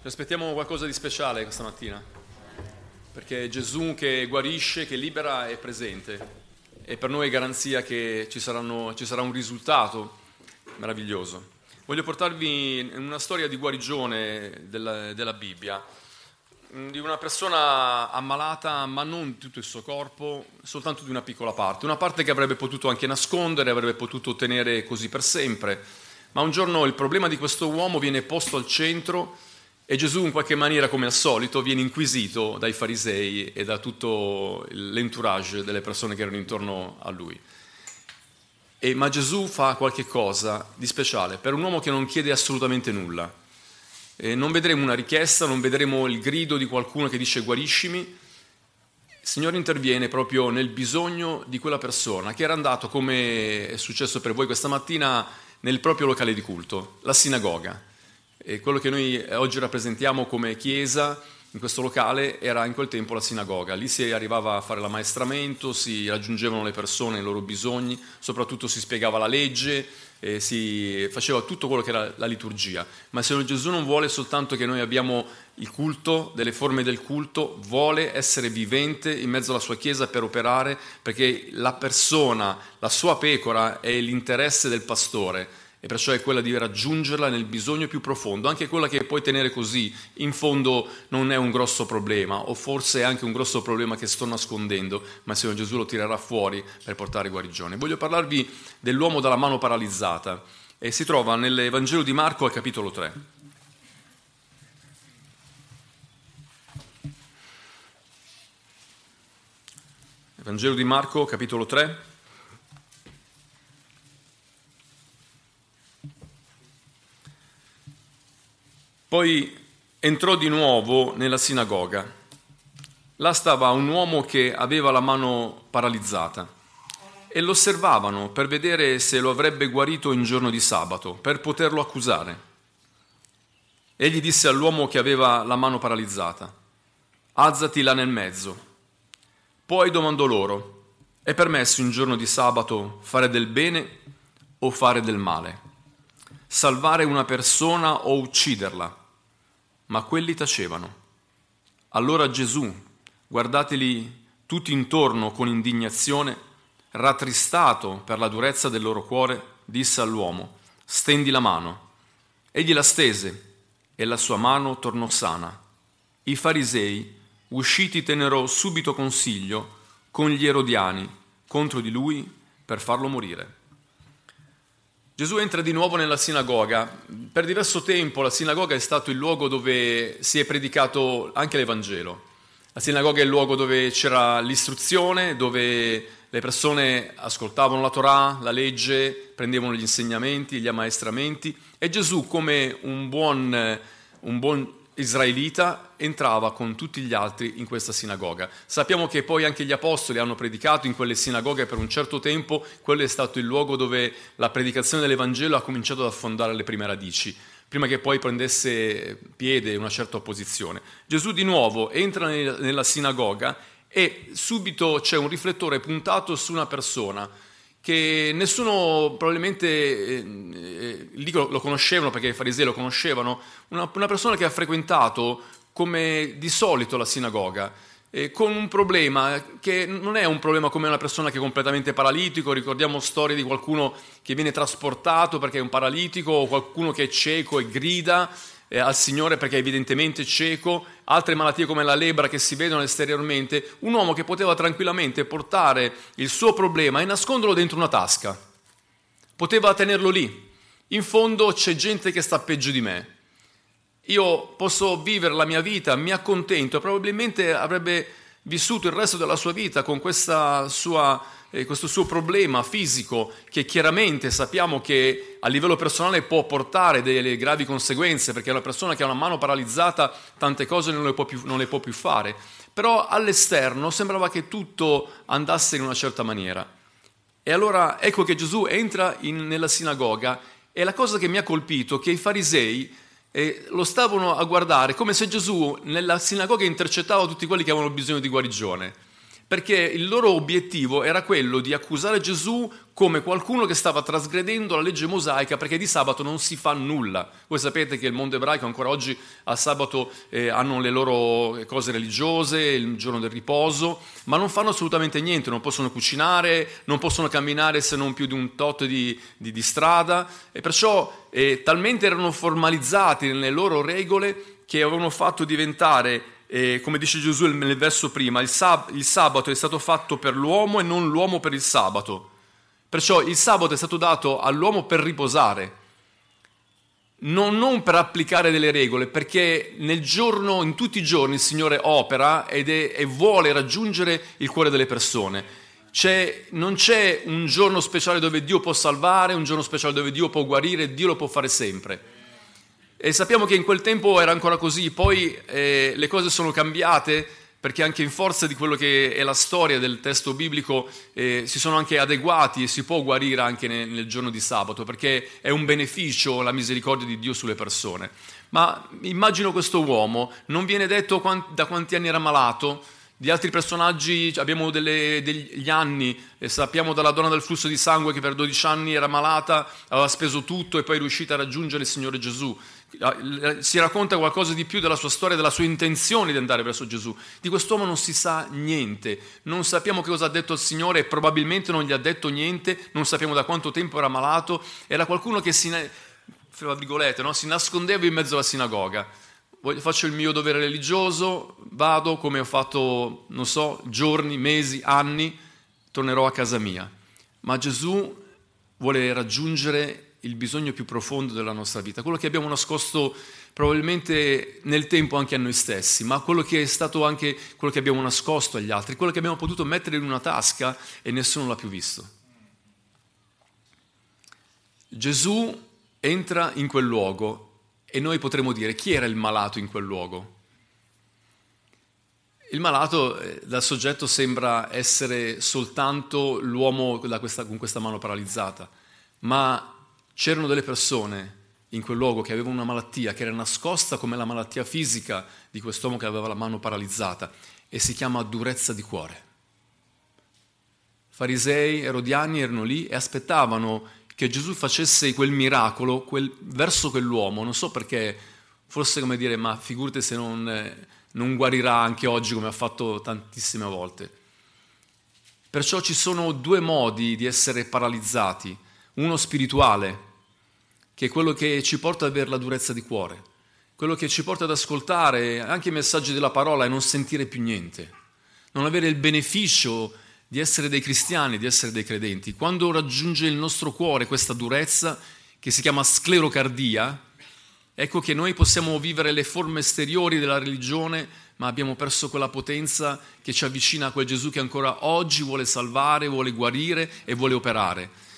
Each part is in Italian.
Ci aspettiamo qualcosa di speciale questa mattina, perché Gesù che guarisce, che libera è presente. E per noi è garanzia che ci, saranno, ci sarà un risultato meraviglioso. Voglio portarvi una storia di guarigione della, della Bibbia, di una persona ammalata, ma non di tutto il suo corpo, soltanto di una piccola parte, una parte che avrebbe potuto anche nascondere, avrebbe potuto tenere così per sempre, ma un giorno il problema di questo uomo viene posto al centro e Gesù in qualche maniera, come al solito, viene inquisito dai farisei e da tutto l'entourage delle persone che erano intorno a lui. E, ma Gesù fa qualche cosa di speciale per un uomo che non chiede assolutamente nulla. E non vedremo una richiesta, non vedremo il grido di qualcuno che dice guariscimi. Il Signore interviene proprio nel bisogno di quella persona che era andato, come è successo per voi questa mattina, nel proprio locale di culto, la sinagoga. E quello che noi oggi rappresentiamo come chiesa in questo locale era in quel tempo la sinagoga. Lì si arrivava a fare l'ammaestramento, si raggiungevano le persone, i loro bisogni, soprattutto si spiegava la legge, si faceva tutto quello che era la liturgia. Ma Signore Gesù non vuole soltanto che noi abbiamo il culto, delle forme del culto, vuole essere vivente in mezzo alla sua Chiesa per operare, perché la persona, la sua pecora è l'interesse del pastore e perciò è quella di raggiungerla nel bisogno più profondo, anche quella che puoi tenere così, in fondo non è un grosso problema, o forse è anche un grosso problema che sto nascondendo, ma il Signore Gesù lo tirerà fuori per portare guarigione. Voglio parlarvi dell'uomo dalla mano paralizzata e si trova nel Vangelo di Marco al capitolo 3. Vangelo di Marco, capitolo 3. Poi entrò di nuovo nella sinagoga. Là stava un uomo che aveva la mano paralizzata e lo osservavano per vedere se lo avrebbe guarito in giorno di sabato, per poterlo accusare. Egli disse all'uomo che aveva la mano paralizzata, alzati là nel mezzo. Poi domandò loro, è permesso in giorno di sabato fare del bene o fare del male? Salvare una persona o ucciderla? Ma quelli tacevano. Allora Gesù, guardateli tutti intorno con indignazione, rattristato per la durezza del loro cuore, disse all'uomo, stendi la mano. Egli la stese e la sua mano tornò sana. I farisei, usciti, tennero subito consiglio con gli erodiani contro di lui per farlo morire. Gesù entra di nuovo nella sinagoga. Per diverso tempo la sinagoga è stato il luogo dove si è predicato anche l'Evangelo. La sinagoga è il luogo dove c'era l'istruzione, dove le persone ascoltavano la Torah, la legge, prendevano gli insegnamenti, gli ammaestramenti e Gesù come un buon, un buon israelita entrava con tutti gli altri in questa sinagoga. Sappiamo che poi anche gli apostoli hanno predicato in quelle sinagoghe per un certo tempo, quello è stato il luogo dove la predicazione dell'Evangelo ha cominciato ad affondare le prime radici, prima che poi prendesse piede una certa opposizione. Gesù di nuovo entra nella sinagoga e subito c'è un riflettore puntato su una persona che nessuno probabilmente eh, eh, lì lo conoscevano perché i farisei lo conoscevano, una, una, persona che ha frequentato come di solito la sinagoga, eh, con un problema che non è un problema come una persona che è completamente paralitico, ricordiamo storie di qualcuno che viene trasportato perché è un paralitico o qualcuno che è cieco e grida, eh, al Signore perché è evidentemente cieco, altre malattie come la lebra che si vedono esteriormente, un uomo che poteva tranquillamente portare il suo problema e nasconderlo dentro una tasca. Poteva tenerlo lì. In fondo c'è gente che sta peggio di me. Io posso vivere la mia vita, mi accontento, probabilmente avrebbe vissuto il resto della sua vita con sua, eh, questo suo problema fisico che chiaramente sappiamo che a livello personale può portare delle gravi conseguenze perché una persona che ha una mano paralizzata tante cose non le può più, le può più fare, però all'esterno sembrava che tutto andasse in una certa maniera. E allora ecco che Gesù entra in, nella sinagoga e la cosa che mi ha colpito è che i farisei e lo stavano a guardare come se Gesù nella sinagoga intercettava tutti quelli che avevano bisogno di guarigione. Perché il loro obiettivo era quello di accusare Gesù come qualcuno che stava trasgredendo la legge mosaica perché di sabato non si fa nulla. Voi sapete che il mondo ebraico ancora oggi a sabato eh, hanno le loro cose religiose, il giorno del riposo, ma non fanno assolutamente niente, non possono cucinare, non possono camminare se non più di un tot di, di, di strada e perciò eh, talmente erano formalizzati nelle loro regole che avevano fatto diventare e come dice Gesù nel verso prima, il, sab- il sabato è stato fatto per l'uomo e non l'uomo per il sabato. Perciò il sabato è stato dato all'uomo per riposare, non, non, per applicare delle regole, perché nel giorno, in tutti i giorni il Signore opera ed è, e vuole raggiungere il cuore delle persone. C'è, non c'è un giorno speciale dove Dio può salvare, un giorno speciale dove Dio può guarire, Dio lo può fare sempre. E sappiamo che in quel tempo era ancora così, poi eh, le cose sono cambiate perché anche in forza di quello che è la storia del testo biblico eh, si sono anche adeguati e si può guarire anche nel, nel, giorno di sabato perché è un beneficio la misericordia di Dio sulle persone. Ma immagino questo uomo, non viene detto quant, da quanti anni era malato, di altri personaggi abbiamo delle, degli anni, e sappiamo dalla donna del flusso di sangue che per 12 anni era malata, aveva speso tutto e poi è riuscita a raggiungere il Signore Gesù. Si racconta qualcosa di più della sua storia, della sua intenzione di andare verso Gesù. Di quest'uomo non si sa niente, non sappiamo che cosa ha detto il Signore probabilmente non gli ha detto niente, non sappiamo da quanto tempo era malato, era qualcuno che si, no? si nascondeva in mezzo alla sinagoga faccio il mio dovere religioso, vado come ho fatto, non so, giorni, mesi, anni, tornerò a casa mia. Ma Gesù vuole raggiungere il bisogno più profondo della nostra vita, quello che abbiamo nascosto probabilmente nel tempo anche a noi stessi, ma quello che è stato anche quello che abbiamo nascosto agli altri, quello che abbiamo potuto mettere in una tasca e nessuno l'ha più visto. Gesù entra in quel luogo e noi potremmo dire chi era il malato in quel luogo? Il malato eh, dal soggetto sembra essere soltanto l'uomo questa, con questa mano paralizzata, ma c'erano delle persone in quel luogo che avevano una malattia che era nascosta come la malattia fisica di quest'uomo che aveva la mano paralizzata e si chiama durezza di cuore. Farisei, erodiani erano lì e aspettavano che Gesù facesse quel miracolo quel, verso quell'uomo, non so perché, forse come dire, ma figurate se non, non guarirà anche oggi come ha fatto tantissime volte. Perciò ci sono due modi di essere paralizzati, uno spirituale, che è quello che ci porta ad avere la durezza di cuore, quello che ci porta ad ascoltare anche i messaggi della parola e non sentire più niente, non avere il beneficio di essere dei cristiani, di essere dei credenti. Quando raggiunge il nostro cuore questa durezza, che si chiama sclerocardia, ecco che noi possiamo vivere le forme esteriori della religione, ma abbiamo perso quella potenza che ci avvicina a quel Gesù che ancora oggi vuole salvare, vuole guarire e vuole operare.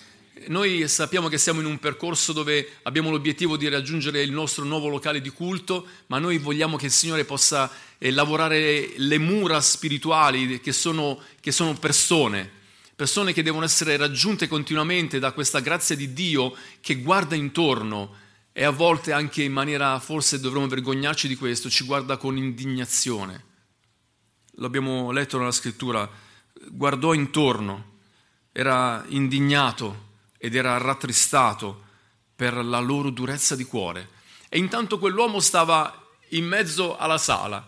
Noi sappiamo che siamo in un percorso dove abbiamo l'obiettivo di raggiungere il nostro nuovo locale di culto, ma noi vogliamo che il Signore possa eh, lavorare le mura spirituali che sono, che sono persone, persone che devono essere raggiunte continuamente da questa grazia di Dio che guarda intorno e a volte anche in maniera, forse dovremmo vergognarci di questo, ci guarda con indignazione. L'abbiamo letto nella scrittura, guardò intorno, era indignato ed era rattristato per la loro durezza di cuore. E intanto quell'uomo stava in mezzo alla sala.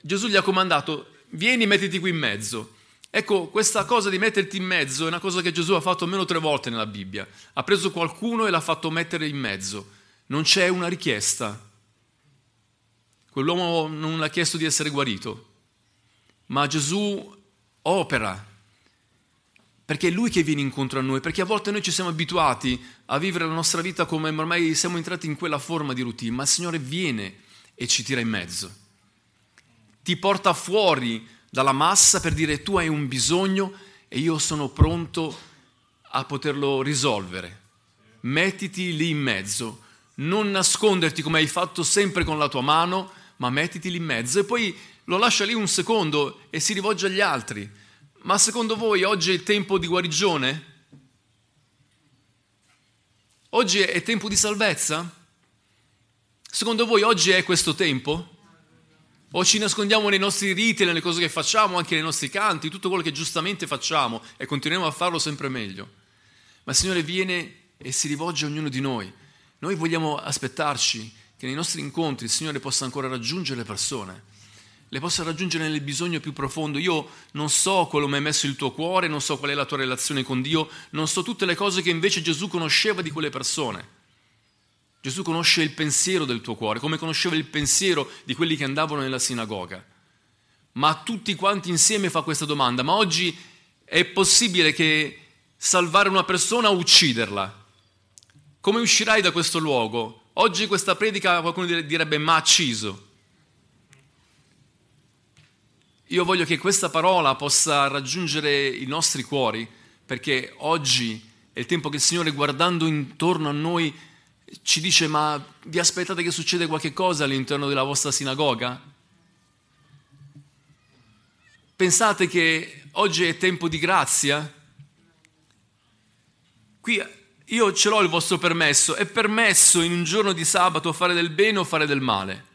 Gesù gli ha comandato, vieni, mettiti qui in mezzo. Ecco, questa cosa di metterti in mezzo è una cosa che Gesù ha fatto almeno tre volte nella Bibbia. Ha preso qualcuno e l'ha fatto mettere in mezzo. Non c'è una richiesta. Quell'uomo non ha chiesto di essere guarito, ma Gesù opera perché è Lui che viene incontro a noi, perché a volte noi ci siamo abituati a vivere la nostra vita come ormai siamo entrati in quella forma di routine, ma il Signore viene e ci tira in mezzo. Ti porta fuori dalla massa per dire tu hai un bisogno e io sono pronto a poterlo risolvere. Mettiti lì in mezzo, non nasconderti come hai fatto sempre con la tua mano, ma mettiti lì in mezzo e poi lo lascia lì un secondo e si rivolge agli altri ma secondo voi oggi è il tempo di guarigione? Oggi è tempo di salvezza? Secondo voi oggi è questo tempo? o ci nascondiamo nei nostri riti, nelle cose che facciamo, anche nei nostri canti, tutto quello che giustamente facciamo e continuiamo a farlo sempre meglio. Ma il Signore viene e si rivolge a ognuno di noi. Noi vogliamo aspettarci che nei nostri incontri il Signore possa ancora raggiungere le persone, le possa raggiungere nel bisogno più profondo. Io non so mi hai messo il tuo cuore, non so qual è la tua relazione con Dio, non so tutte le cose che invece Gesù conosceva di quelle persone. Gesù conosce il pensiero del tuo cuore, come conosceva il pensiero di quelli che andavano nella sinagoga. Ma tutti quanti insieme fa questa domanda, ma oggi è possibile che salvare una persona o ucciderla? Come uscirai da questo luogo? Oggi questa predica qualcuno direbbe ma acciso. Io voglio che questa parola possa raggiungere i nostri cuori perché oggi è il tempo che il Signore guardando intorno a noi ci dice ma vi aspettate che succeda qualche cosa all'interno della vostra sinagoga? Pensate che oggi è tempo di grazia? Qui io ce l'ho il vostro permesso, è permesso in un giorno di sabato fare del bene o fare del male.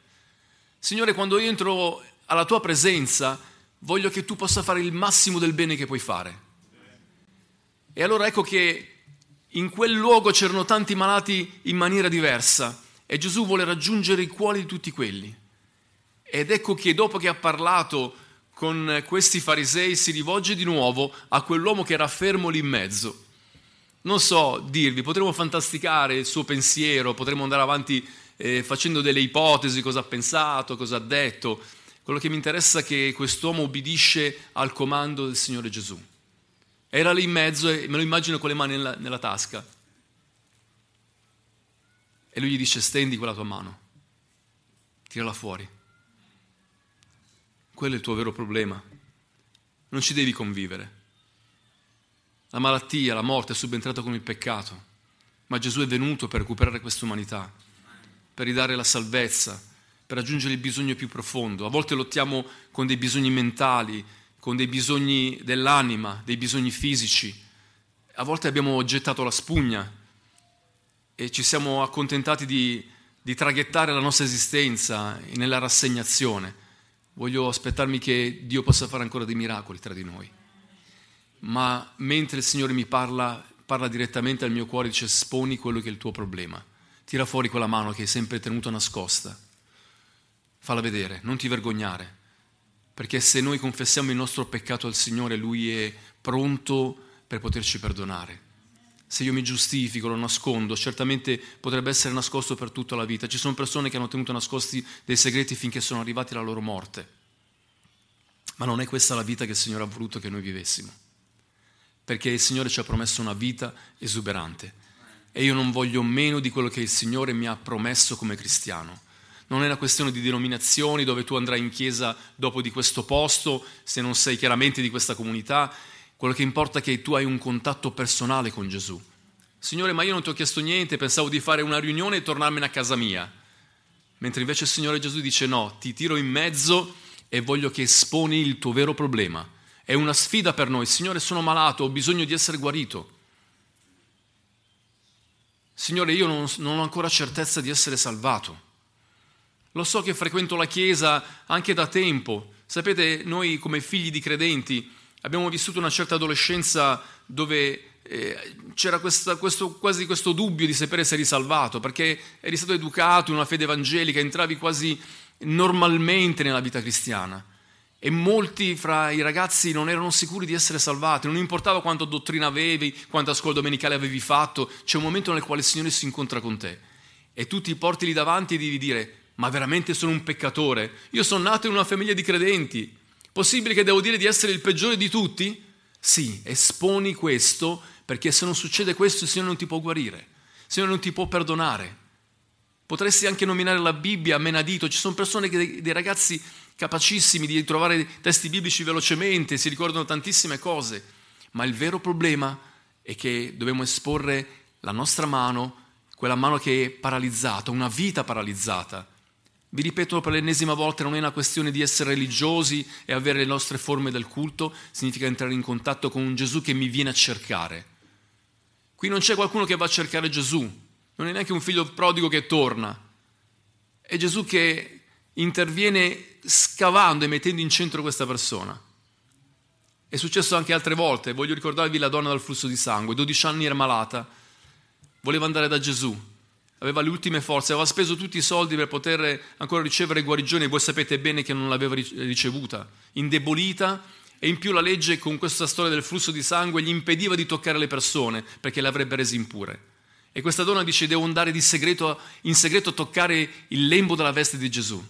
Signore, quando io entro alla tua presenza, voglio che tu possa fare il massimo del bene che puoi fare. E allora ecco che in quel luogo c'erano tanti malati in maniera diversa e Gesù vuole raggiungere i cuori di tutti quelli. Ed ecco che dopo che ha parlato con questi farisei si rivolge di nuovo a quell'uomo che era fermo lì in mezzo. Non so dirvi, potremmo fantasticare il suo pensiero, potremmo andare avanti eh, facendo delle ipotesi, cosa ha pensato, cosa ha detto. Quello che mi interessa è che quest'uomo ubbidisce al comando del Signore Gesù. Era lì in mezzo e me lo immagino con le mani nella, nella tasca. E lui gli dice stendi quella tua mano, tirala fuori. Quello è il tuo vero problema. Non ci devi convivere. La malattia, la morte è subentrata con il peccato, ma Gesù è venuto per recuperare questa umanità, per ridare la salvezza, per raggiungere il bisogno più profondo. A volte lottiamo con dei bisogni mentali, con dei bisogni dell'anima, dei bisogni fisici. A volte abbiamo gettato la spugna e ci siamo accontentati di, di traghettare la nostra esistenza nella rassegnazione. Voglio aspettarmi che Dio possa fare ancora dei miracoli tra di noi. Ma mentre il Signore mi parla, parla direttamente al mio cuore dice esponi quello che è il tuo problema. Tira fuori quella mano che hai sempre tenuto nascosta. Falla vedere, non ti vergognare perché se noi confessiamo il nostro peccato al Signore, Lui è pronto per poterci perdonare. Se io mi giustifico, lo nascondo, certamente potrebbe essere nascosto per tutta la vita. Ci sono persone che hanno tenuto nascosti dei segreti finché sono arrivati alla loro morte. Ma non è questa la vita che il Signore ha voluto che noi vivessimo. Perché il Signore ci ha promesso una vita esuberante. E io non voglio meno di quello che il Signore mi ha promesso come cristiano non è una questione di denominazioni dove tu andrai in chiesa dopo di questo posto, se non sei chiaramente di questa comunità. Quello che importa è che tu hai un contatto personale con Gesù. Signore, ma io non ti ho chiesto niente, pensavo di fare una riunione e tornarmene a casa mia. Mentre invece il Signore Gesù dice no, ti tiro in mezzo e voglio che esponi il tuo vero problema. È una sfida per noi. Signore, sono malato, ho bisogno di essere guarito. Signore, io non, non ho ancora certezza di essere salvato. Lo so che frequento la Chiesa anche da tempo. Sapete, noi come figli di credenti abbiamo vissuto una certa adolescenza dove eh, c'era questa, questo, quasi questo dubbio di sapere se eri salvato, perché eri stato educato in una fede evangelica, entravi quasi normalmente nella vita cristiana. E molti fra i ragazzi non erano sicuri di essere salvati, non importava quanta dottrina avevi, quanta scuola domenicale avevi fatto, c'è un momento nel quale il Signore si incontra con te e tu ti porti lì davanti e devi dire ma veramente sono un peccatore? Io sono nato in una famiglia di credenti. Possibile che devo dire di essere il peggiore di tutti? Sì, esponi questo perché se non succede questo il Signore non ti può guarire, il Signore non ti può perdonare. Potresti anche nominare la Bibbia a menadito, ci sono persone, che, dei ragazzi capacissimi di trovare testi biblici velocemente, si ricordano tantissime cose, ma il vero problema è che dobbiamo esporre la nostra mano, quella mano che è paralizzata, una vita paralizzata, vi ripeto per l'ennesima volta, non è una questione di essere religiosi e avere le nostre forme del culto, significa entrare in contatto con un Gesù che mi viene a cercare. Qui non c'è qualcuno che va a cercare Gesù, non è neanche un figlio prodigo che torna, è Gesù che interviene scavando e mettendo in centro questa persona. È successo anche altre volte, voglio ricordarvi la donna dal flusso di sangue, 12 anni era malata, voleva andare da Gesù, aveva le ultime forze, aveva speso tutti i soldi per poter ancora ricevere guarigione, voi sapete bene che non l'aveva ricevuta, indebolita e in più la legge con questa storia del flusso di sangue gli impediva di toccare le persone perché le avrebbe rese impure. E questa donna dice devo andare segreto, in segreto a toccare il lembo della veste di Gesù.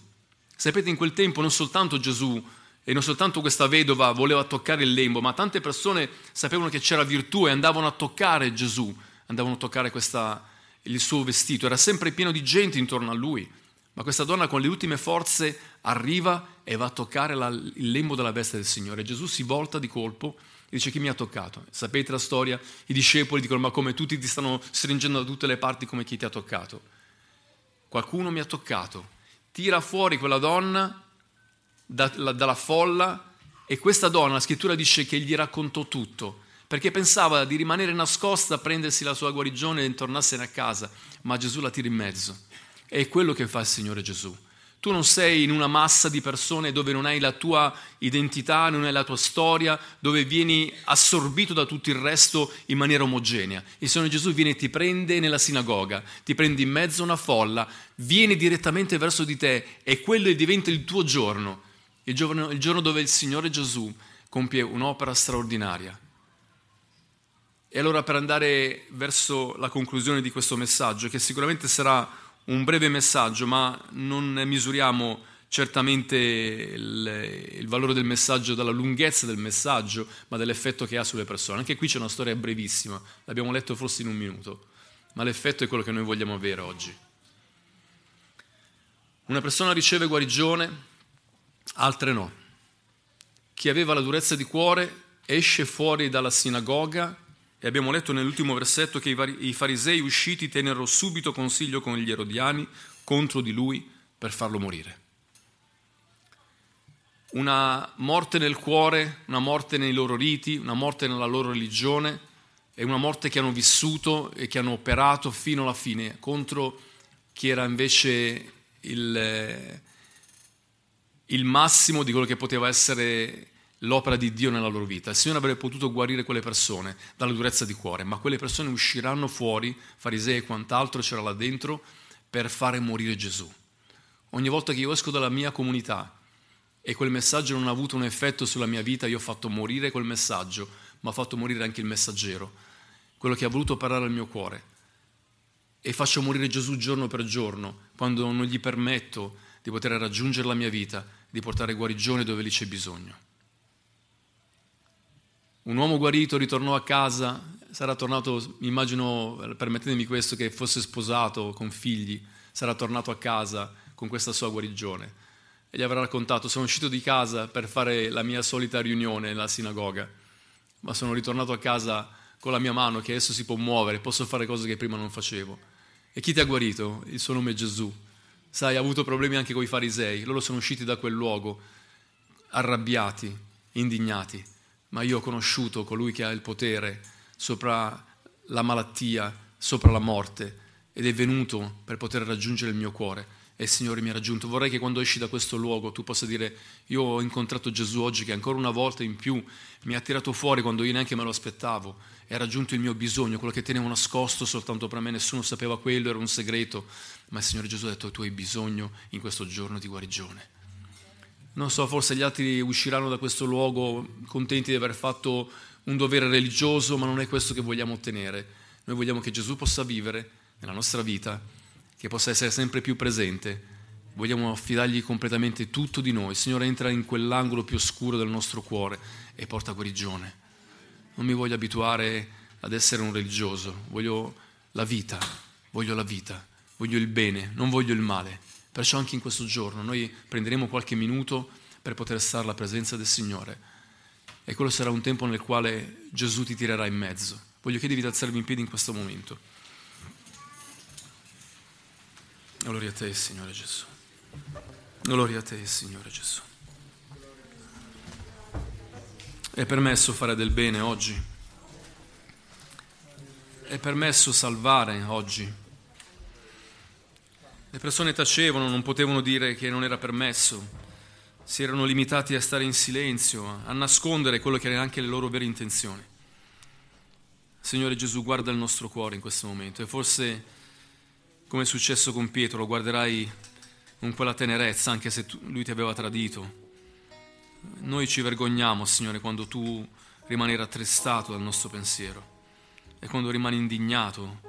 Sapete in quel tempo non soltanto Gesù e non soltanto questa vedova voleva toccare il lembo, ma tante persone sapevano che c'era virtù e andavano a toccare Gesù, andavano a toccare questa, il suo vestito, era sempre pieno di gente intorno a lui, ma questa donna con le ultime forze arriva e va a toccare la, il lembo della veste del Signore. Gesù si volta di colpo e dice chi mi ha toccato? Sapete la storia? I discepoli dicono ma come tutti ti stanno stringendo da tutte le parti come chi ti ha toccato? Qualcuno mi ha toccato. Tira fuori quella donna da, la, dalla folla e questa donna, la scrittura dice che gli raccontò tutto perché pensava di rimanere nascosta, prendersi la sua guarigione e tornarsene a casa, ma Gesù la tira in mezzo. È quello che fa il Signore Gesù. Tu non sei in una massa di persone dove non hai la tua identità, non hai la tua storia, dove vieni assorbito da tutto il resto in maniera omogenea. Il Signore Gesù viene e ti prende nella sinagoga, ti prende in mezzo a una folla, viene direttamente verso di te e quello diventa il tuo giorno, il giorno, il giorno dove il Signore Gesù compie un'opera straordinaria. E allora per andare verso la conclusione di questo messaggio, che sicuramente sarà un breve messaggio, ma non misuriamo certamente il, il, valore del messaggio dalla lunghezza del messaggio, ma dall'effetto che ha sulle persone. Anche qui c'è una storia brevissima, l'abbiamo letto forse in un minuto, ma l'effetto è quello che noi vogliamo avere oggi. Una persona riceve guarigione, altre no. Chi aveva la durezza di cuore esce fuori dalla sinagoga e abbiamo letto nell'ultimo versetto che i farisei usciti tennero subito consiglio con gli erodiani contro di lui per farlo morire. Una morte nel cuore, una morte nei loro riti, una morte nella loro religione e una morte che hanno vissuto e che hanno operato fino alla fine contro chi era invece il, il massimo di quello che poteva essere l'opera di Dio nella loro vita. Il Signore avrebbe potuto guarire quelle persone dalla durezza di cuore, ma quelle persone usciranno fuori, farisei e quant'altro c'era là dentro, per fare morire Gesù. Ogni volta che io esco dalla mia comunità e quel messaggio non ha avuto un effetto sulla mia vita, io ho fatto morire quel messaggio, ma ho fatto morire anche il messaggero, quello che ha voluto parlare al mio cuore. E faccio morire Gesù giorno per giorno, quando non gli permetto di poter raggiungere la mia vita, di portare guarigione dove lì c'è bisogno. Un uomo guarito ritornò a casa, sarà tornato, immagino, permettetemi questo, che fosse sposato con figli, sarà tornato a casa con questa sua guarigione. E gli avrà raccontato, sono uscito di casa per fare la mia solita riunione nella sinagoga, ma sono ritornato a casa con la mia mano che adesso si può muovere, posso fare cose che prima non facevo. E chi ti ha guarito? Il suo nome è Gesù. Sai, ha avuto problemi anche con i farisei, loro sono usciti da quel luogo arrabbiati, indignati ma io ho conosciuto colui che ha il potere sopra la malattia, sopra la morte ed è venuto per poter raggiungere il mio cuore e il Signore mi ha raggiunto. Vorrei che quando esci da questo luogo tu possa dire io ho incontrato Gesù oggi che ancora una volta in più mi ha tirato fuori quando io neanche me lo aspettavo. E ha raggiunto il mio bisogno, quello che tenevo nascosto soltanto per me, nessuno sapeva quello, era un segreto, ma il Signore Gesù ha detto tu hai bisogno in questo giorno di guarigione non so, forse gli altri usciranno da questo luogo contenti di aver fatto un dovere religioso, ma non è questo che vogliamo ottenere. Noi vogliamo che Gesù possa vivere nella nostra vita, che possa essere sempre più presente. Vogliamo affidargli completamente tutto di noi. Signore entra in quell'angolo più oscuro del nostro cuore e porta guarigione. Non mi voglio abituare ad essere un religioso, voglio la vita, voglio la vita, voglio il bene, non voglio il male. Perciò anche in questo giorno noi prenderemo qualche minuto per poter stare alla presenza del Signore e quello sarà un tempo nel quale Gesù ti tirerà in mezzo. Voglio chiedervi di alzarvi in piedi in questo momento. Gloria a te, Signore Gesù. Gloria a te, Signore Gesù. È permesso fare del bene oggi. È permesso salvare oggi. Le persone tacevano, non potevano dire che non era permesso. si erano limitati a stare in silenzio, a nascondere quello che erano anche le loro vere intenzioni. Signore Gesù, guarda il nostro cuore in questo momento e forse, come è successo con Pietro, lo guarderai con quella tenerezza anche se tu, lui ti aveva tradito. Noi ci vergogniamo, Signore, quando tu rimani rattristato dal nostro pensiero e quando rimani indignato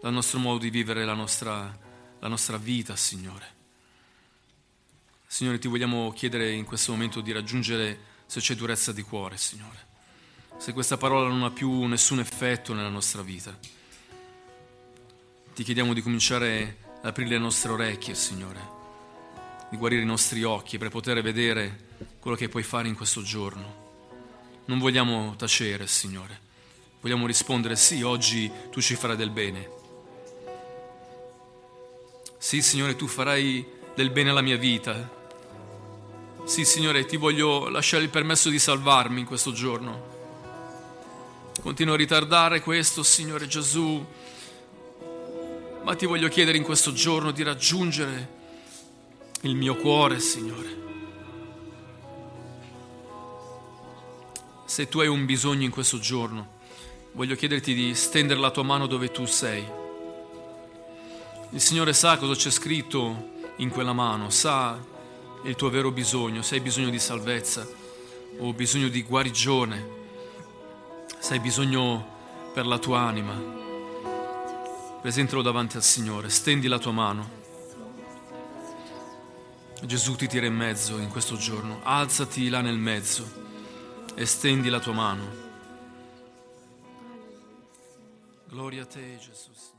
dal nostro modo di vivere la nostra, la nostra vita, Signore. Signore, ti vogliamo chiedere in questo momento di raggiungere se c'è durezza di cuore, Signore. Se questa parola non ha più nessun effetto nella nostra vita. Ti chiediamo di cominciare ad aprire le nostre orecchie, Signore, di guarire i nostri occhi per poter vedere quello che puoi fare in questo giorno. Non vogliamo tacere, Signore. Vogliamo rispondere sì, oggi tu ci farai del bene. Sì, Signore, tu farai del bene alla mia vita. Sì, Signore, ti voglio lasciare il permesso di salvarmi in questo giorno. Continuo a ritardare questo, Signore Gesù, ma ti voglio chiedere in questo giorno di raggiungere il mio cuore, Signore. Se tu hai un bisogno in questo giorno, voglio chiederti di stendere la tua mano dove tu sei. Il Signore sa cosa c'è scritto in quella mano, sa il tuo vero bisogno, se hai bisogno di salvezza o bisogno di guarigione, se hai bisogno per la tua anima, presentalo davanti al Signore, stendi la tua mano. Gesù ti tira in mezzo in questo giorno, alzati là nel mezzo e stendi la tua mano. Gloria a te Gesù.